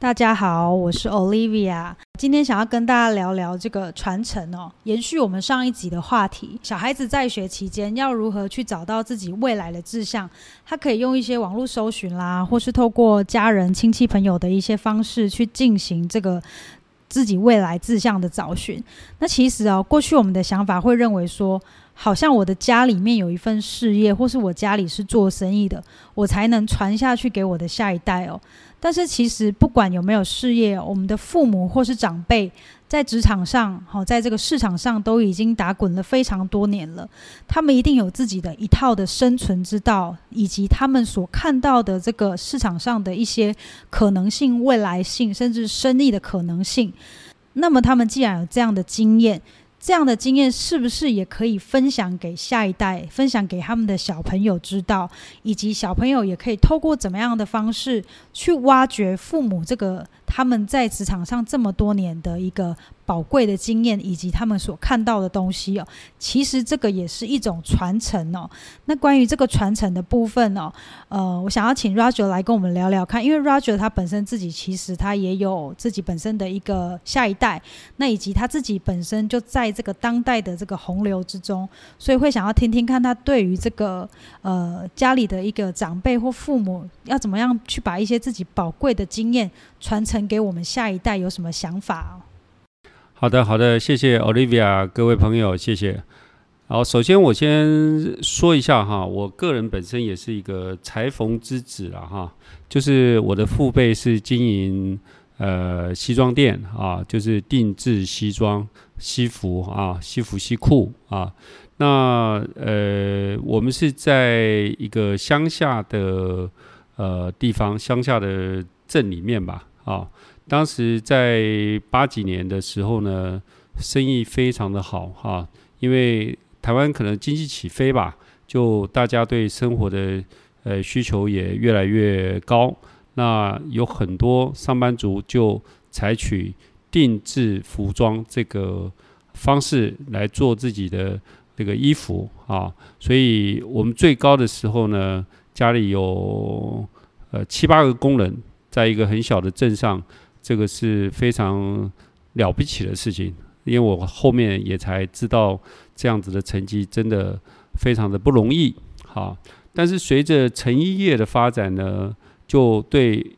大家好，我是 Olivia。今天想要跟大家聊聊这个传承哦，延续我们上一集的话题。小孩子在学期间要如何去找到自己未来的志向？他可以用一些网络搜寻啦，或是透过家人、亲戚、朋友的一些方式去进行这个自己未来志向的找寻。那其实哦，过去我们的想法会认为说，好像我的家里面有一份事业，或是我家里是做生意的，我才能传下去给我的下一代哦。但是其实不管有没有事业，我们的父母或是长辈在职场上，好，在这个市场上都已经打滚了非常多年了，他们一定有自己的一套的生存之道，以及他们所看到的这个市场上的一些可能性、未来性，甚至生意的可能性。那么他们既然有这样的经验，这样的经验是不是也可以分享给下一代，分享给他们的小朋友知道，以及小朋友也可以透过怎么样的方式去挖掘父母这个他们在职场上这么多年的一个。宝贵的经验以及他们所看到的东西哦，其实这个也是一种传承哦。那关于这个传承的部分哦，呃，我想要请 Roger 来跟我们聊聊看，因为 Roger 他本身自己其实他也有自己本身的一个下一代，那以及他自己本身就在这个当代的这个洪流之中，所以会想要听听看他对于这个呃家里的一个长辈或父母要怎么样去把一些自己宝贵的经验传承给我们下一代有什么想法。好的，好的，谢谢 Olivia，各位朋友，谢谢。好，首先我先说一下哈，我个人本身也是一个裁缝之子了哈，就是我的父辈是经营呃西装店啊，就是定制西装、西服啊、西服西裤啊。那呃，我们是在一个乡下的呃地方，乡下的镇里面吧，啊。当时在八几年的时候呢，生意非常的好哈，因为台湾可能经济起飞吧，就大家对生活的呃需求也越来越高，那有很多上班族就采取定制服装这个方式来做自己的这个衣服啊，所以我们最高的时候呢，家里有呃七八个工人，在一个很小的镇上。这个是非常了不起的事情，因为我后面也才知道这样子的成绩真的非常的不容易。好，但是随着成衣业的发展呢，就对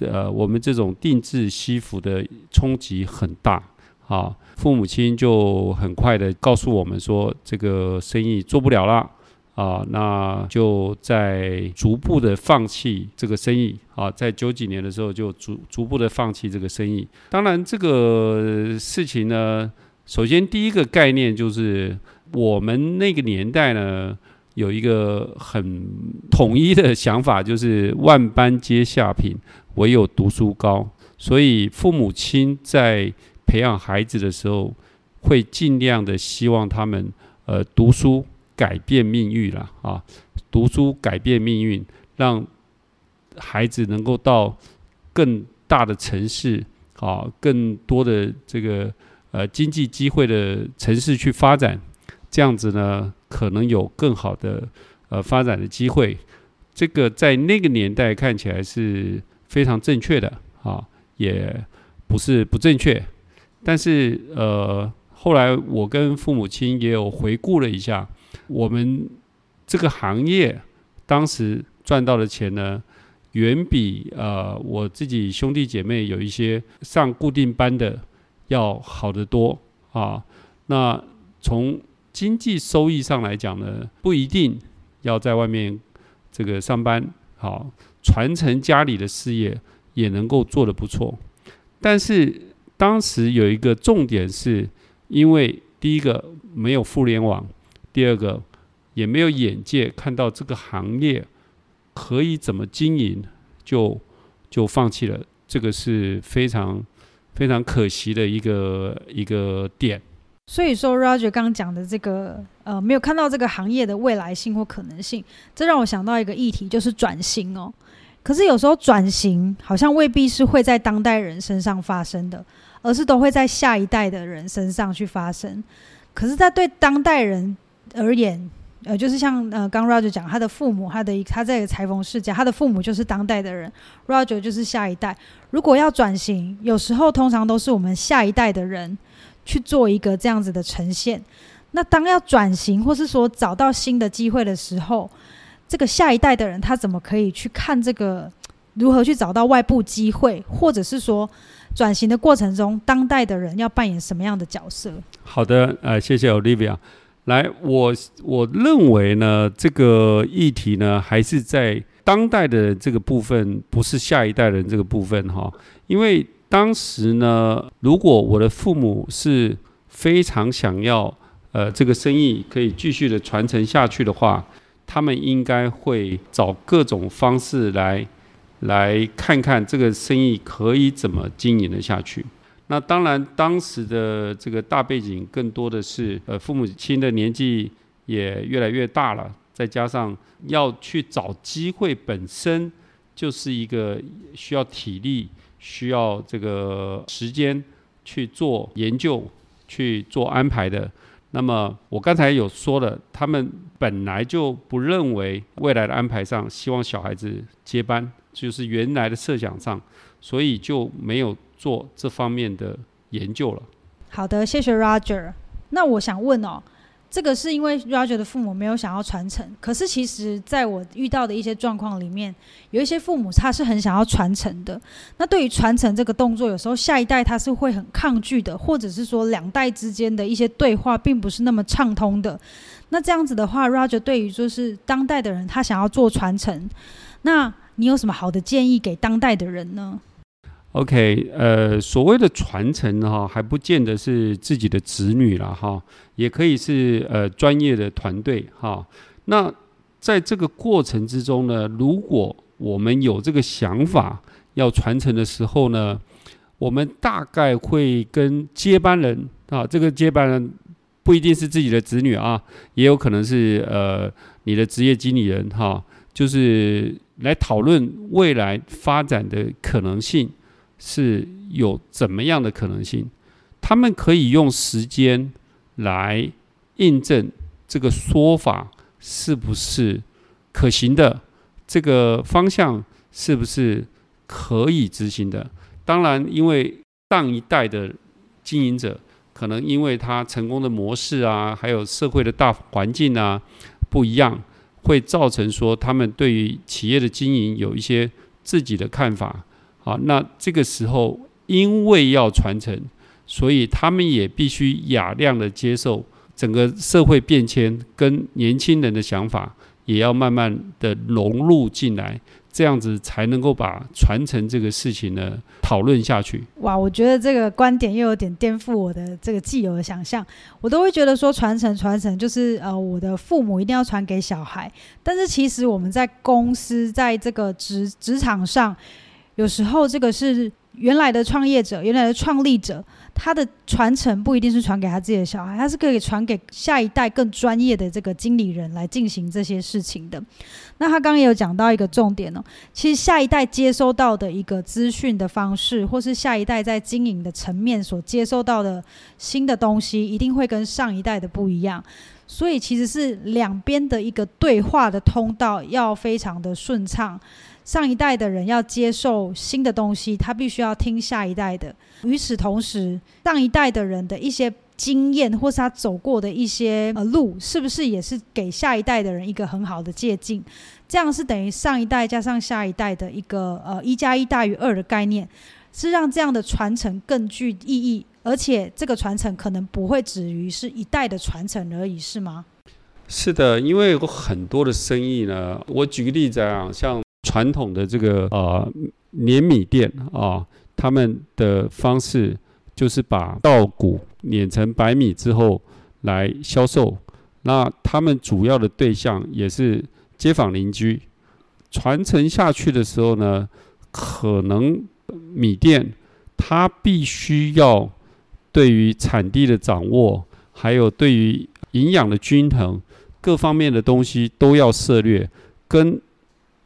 呃我们这种定制西服的冲击很大。好，父母亲就很快的告诉我们说，这个生意做不了了。啊，那就在逐步的放弃这个生意啊，在九几年的时候就逐逐步的放弃这个生意。当然，这个事情呢，首先第一个概念就是我们那个年代呢，有一个很统一的想法，就是万般皆下品，唯有读书高。所以父母亲在培养孩子的时候，会尽量的希望他们呃读书。改变命运了啊！读书改变命运，让孩子能够到更大的城市啊，更多的这个呃经济机会的城市去发展，这样子呢，可能有更好的呃发展的机会。这个在那个年代看起来是非常正确的啊，也不是不正确。但是呃，后来我跟父母亲也有回顾了一下。我们这个行业当时赚到的钱呢，远比呃我自己兄弟姐妹有一些上固定班的要好得多啊。那从经济收益上来讲呢，不一定要在外面这个上班，好，传承家里的事业也能够做得不错。但是当时有一个重点是，因为第一个没有互联网。第二个，也没有眼界看到这个行业可以怎么经营，就就放弃了。这个是非常非常可惜的一个一个点。所以说，Roger 刚刚讲的这个，呃，没有看到这个行业的未来性或可能性，这让我想到一个议题，就是转型哦。可是有时候转型好像未必是会在当代人身上发生的，而是都会在下一代的人身上去发生。可是，在对当代人而言，呃，就是像呃，刚 Roger 讲，他的父母，他的他在裁缝世家，他的父母就是当代的人，Roger 就是下一代。如果要转型，有时候通常都是我们下一代的人去做一个这样子的呈现。那当要转型，或是说找到新的机会的时候，这个下一代的人他怎么可以去看这个？如何去找到外部机会，或者是说转型的过程中，当代的人要扮演什么样的角色？好的，呃，谢谢 Olivia。来，我我认为呢，这个议题呢，还是在当代的这个部分，不是下一代人这个部分哈。因为当时呢，如果我的父母是非常想要呃这个生意可以继续的传承下去的话，他们应该会找各种方式来来看看这个生意可以怎么经营的下去。那当然，当时的这个大背景更多的是，呃，父母亲的年纪也越来越大了，再加上要去找机会，本身就是一个需要体力、需要这个时间去做研究、去做安排的。那么我刚才有说了，他们本来就不认为未来的安排上希望小孩子接班，就是原来的设想上，所以就没有。做这方面的研究了。好的，谢谢 Roger。那我想问哦，这个是因为 Roger 的父母没有想要传承，可是其实在我遇到的一些状况里面，有一些父母他是很想要传承的。那对于传承这个动作，有时候下一代他是会很抗拒的，或者是说两代之间的一些对话并不是那么畅通的。那这样子的话，Roger 对于就是当代的人他想要做传承，那你有什么好的建议给当代的人呢？OK，呃，所谓的传承哈，还不见得是自己的子女了哈，也可以是呃专业的团队哈。那在这个过程之中呢，如果我们有这个想法要传承的时候呢，我们大概会跟接班人啊，这个接班人不一定是自己的子女啊，也有可能是呃你的职业经理人哈，就是来讨论未来发展的可能性。是有怎么样的可能性？他们可以用时间来印证这个说法是不是可行的，这个方向是不是可以执行的？当然，因为上一代的经营者可能因为他成功的模式啊，还有社会的大环境啊不一样，会造成说他们对于企业的经营有一些自己的看法。啊，那这个时候因为要传承，所以他们也必须雅量的接受整个社会变迁跟年轻人的想法，也要慢慢的融入进来，这样子才能够把传承这个事情呢讨论下去。哇，我觉得这个观点又有点颠覆我的这个既有的想象，我都会觉得说传承传承就是呃我的父母一定要传给小孩，但是其实我们在公司在这个职职场上。有时候，这个是原来的创业者、原来的创立者，他的传承不一定是传给他自己的小孩，他是可以传给下一代更专业的这个经理人来进行这些事情的。那他刚刚也有讲到一个重点哦，其实下一代接收到的一个资讯的方式，或是下一代在经营的层面所接收到的新的东西，一定会跟上一代的不一样。所以，其实是两边的一个对话的通道要非常的顺畅。上一代的人要接受新的东西，他必须要听下一代的。与此同时，上一代的人的一些经验，或是他走过的一些呃路，是不是也是给下一代的人一个很好的借鉴？这样是等于上一代加上下一代的一个呃一加一大于二的概念，是让这样的传承更具意义，而且这个传承可能不会止于是一代的传承而已，是吗？是的，因为有很多的生意呢，我举个例子啊，像。传统的这个呃碾米店啊，他们的方式就是把稻谷碾成白米之后来销售。那他们主要的对象也是街坊邻居。传承下去的时候呢，可能米店它必须要对于产地的掌握，还有对于营养的均衡各方面的东西都要涉猎，跟。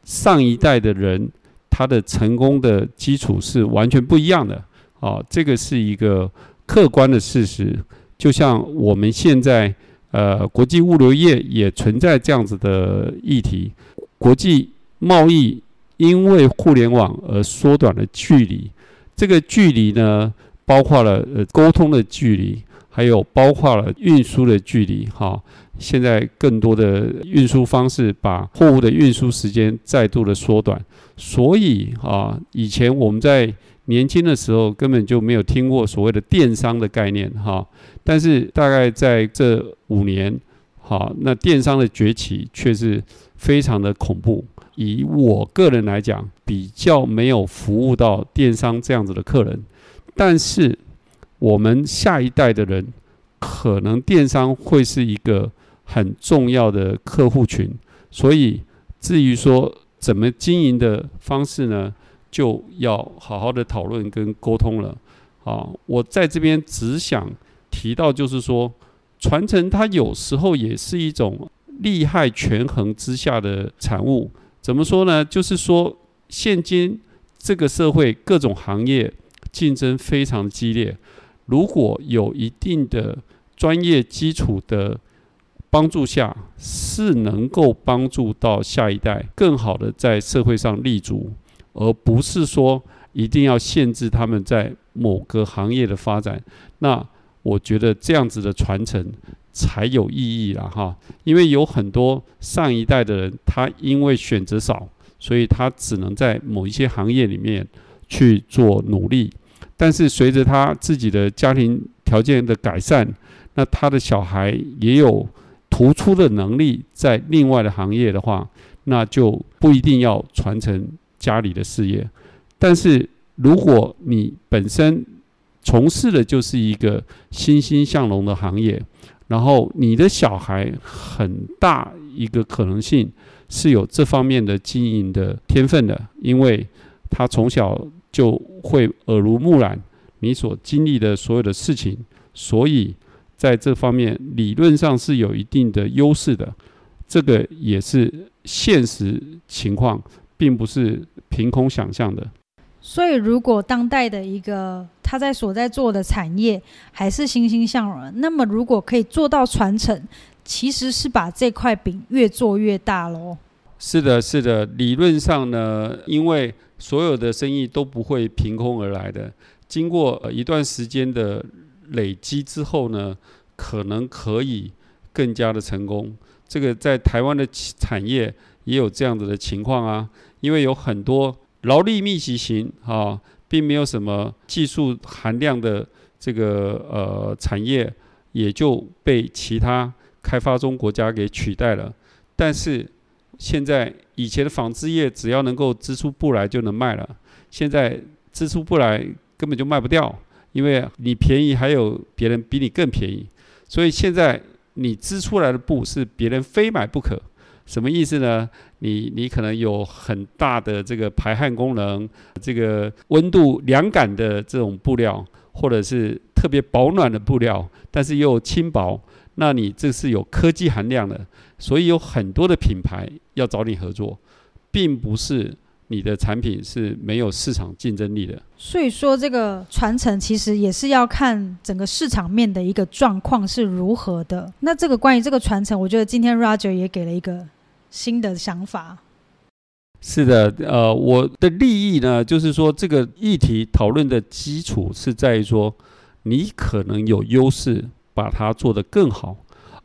上一代的人，他的成功的基础是完全不一样的，啊，这个是一个客观的事实。就像我们现在，呃，国际物流业也存在这样子的议题，国际贸易因为互联网而缩短了距离。这个距离呢，包括了呃沟通的距离，还有包括了运输的距离。哈，现在更多的运输方式把货物的运输时间再度的缩短。所以啊，以前我们在年轻的时候根本就没有听过所谓的电商的概念。哈。但是大概在这五年，好，那电商的崛起却是非常的恐怖。以我个人来讲，比较没有服务到电商这样子的客人。但是我们下一代的人，可能电商会是一个很重要的客户群。所以至于说怎么经营的方式呢，就要好好的讨论跟沟通了。好，我在这边只想。提到就是说，传承它有时候也是一种利害权衡之下的产物。怎么说呢？就是说，现今这个社会各种行业竞争非常激烈，如果有一定的专业基础的帮助下，是能够帮助到下一代更好的在社会上立足，而不是说一定要限制他们在某个行业的发展。那我觉得这样子的传承才有意义了哈，因为有很多上一代的人，他因为选择少，所以他只能在某一些行业里面去做努力。但是随着他自己的家庭条件的改善，那他的小孩也有突出的能力在另外的行业的话，那就不一定要传承家里的事业。但是如果你本身，从事的就是一个欣欣向荣的行业，然后你的小孩很大一个可能性是有这方面的经营的天分的，因为他从小就会耳濡目染你所经历的所有的事情，所以在这方面理论上是有一定的优势的，这个也是现实情况，并不是凭空想象的。所以，如果当代的一个他在所在做的产业还是欣欣向荣，那么如果可以做到传承，其实是把这块饼越做越大喽。是的，是的。理论上呢，因为所有的生意都不会凭空而来的，经过一段时间的累积之后呢，可能可以更加的成功。这个在台湾的产业也有这样子的情况啊，因为有很多。劳力密集型啊，并没有什么技术含量的这个呃产业，也就被其他开发中国家给取代了。但是现在以前的纺织业只要能够织出布来就能卖了，现在织出布来根本就卖不掉，因为你便宜还有别人比你更便宜，所以现在你织出来的布是别人非买不可。什么意思呢？你你可能有很大的这个排汗功能，这个温度凉感的这种布料，或者是特别保暖的布料，但是又轻薄，那你这是有科技含量的，所以有很多的品牌要找你合作，并不是你的产品是没有市场竞争力的。所以说，这个传承其实也是要看整个市场面的一个状况是如何的。那这个关于这个传承，我觉得今天 Roger 也给了一个。新的想法，是的，呃，我的利益呢，就是说这个议题讨论的基础是在于说，你可能有优势，把它做得更好，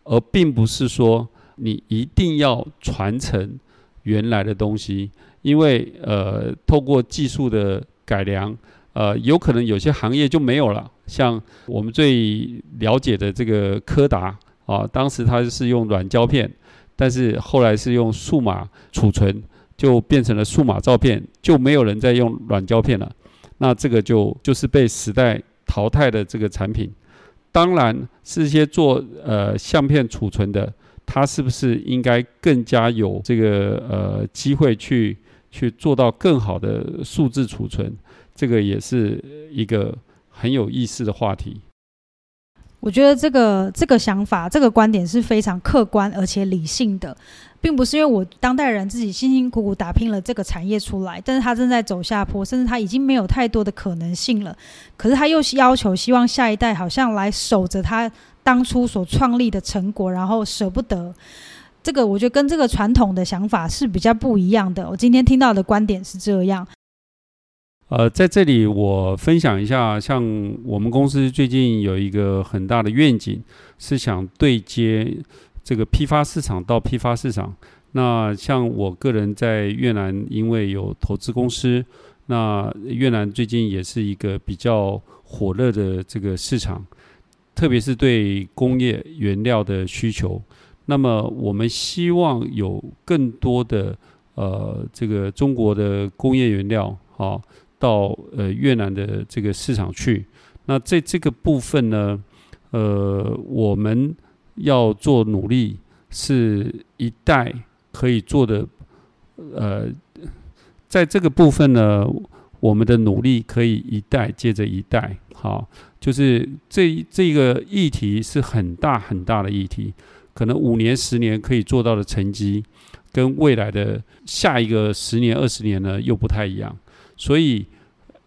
而并不是说你一定要传承原来的东西，因为呃，透过技术的改良，呃，有可能有些行业就没有了，像我们最了解的这个柯达啊，当时它是用软胶片。但是后来是用数码储存，就变成了数码照片，就没有人再用软胶片了。那这个就就是被时代淘汰的这个产品。当然是一些做呃相片储存的，它是不是应该更加有这个呃机会去去做到更好的数字储存？这个也是一个很有意思的话题。我觉得这个这个想法、这个观点是非常客观而且理性的，并不是因为我当代人自己辛辛苦苦打拼了这个产业出来，但是他正在走下坡，甚至他已经没有太多的可能性了。可是他又要求希望下一代好像来守着他当初所创立的成果，然后舍不得。这个我觉得跟这个传统的想法是比较不一样的。我今天听到的观点是这样。呃，在这里我分享一下，像我们公司最近有一个很大的愿景，是想对接这个批发市场到批发市场。那像我个人在越南，因为有投资公司，那越南最近也是一个比较火热的这个市场，特别是对工业原料的需求。那么我们希望有更多的呃这个中国的工业原料，好。到呃越南的这个市场去，那在这个部分呢，呃，我们要做努力，是一代可以做的，呃，在这个部分呢，我们的努力可以一代接着一代，好，就是这这个议题是很大很大的议题，可能五年十年可以做到的成绩，跟未来的下一个十年二十年呢又不太一样。所以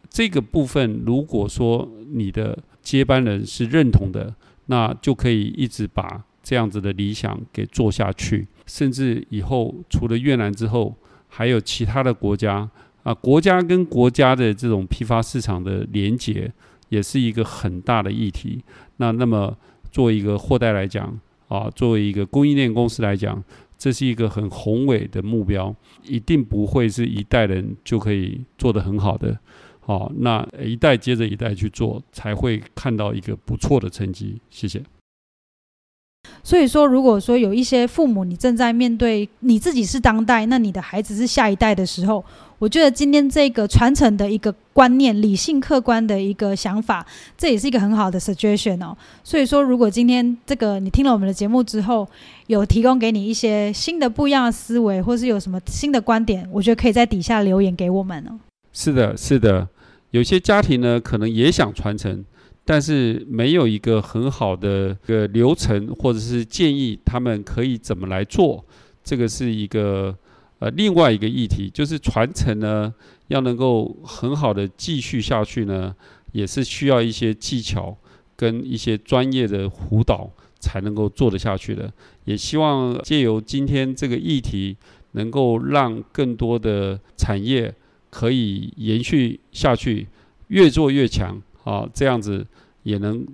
这个部分，如果说你的接班人是认同的，那就可以一直把这样子的理想给做下去，甚至以后除了越南之后，还有其他的国家啊，国家跟国家的这种批发市场的连结，也是一个很大的议题。那那么作为一个货代来讲啊，作为一个供应链公司来讲，这是一个很宏伟的目标，一定不会是一代人就可以做得很好的。好，那一代接着一代去做，才会看到一个不错的成绩。谢谢。所以说，如果说有一些父母，你正在面对你自己是当代，那你的孩子是下一代的时候，我觉得今天这个传承的一个观念，理性客观的一个想法，这也是一个很好的 suggestion 哦。所以说，如果今天这个你听了我们的节目之后，有提供给你一些新的不一样的思维，或是有什么新的观点，我觉得可以在底下留言给我们哦。是的，是的，有些家庭呢，可能也想传承，但是没有一个很好的个流程，或者是建议他们可以怎么来做。这个是一个呃另外一个议题，就是传承呢，要能够很好的继续下去呢，也是需要一些技巧跟一些专业的辅导才能够做得下去的。也希望借由今天这个议题，能够让更多的产业。可以延续下去，越做越强，啊，这样子也能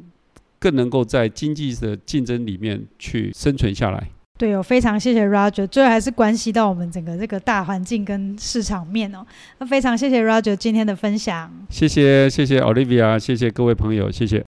更能够在经济的竞争里面去生存下来。对哦，非常谢谢 Roger，最后还是关系到我们整个这个大环境跟市场面哦。那非常谢谢 Roger 今天的分享。谢谢谢谢 Olivia，谢谢各位朋友，谢谢。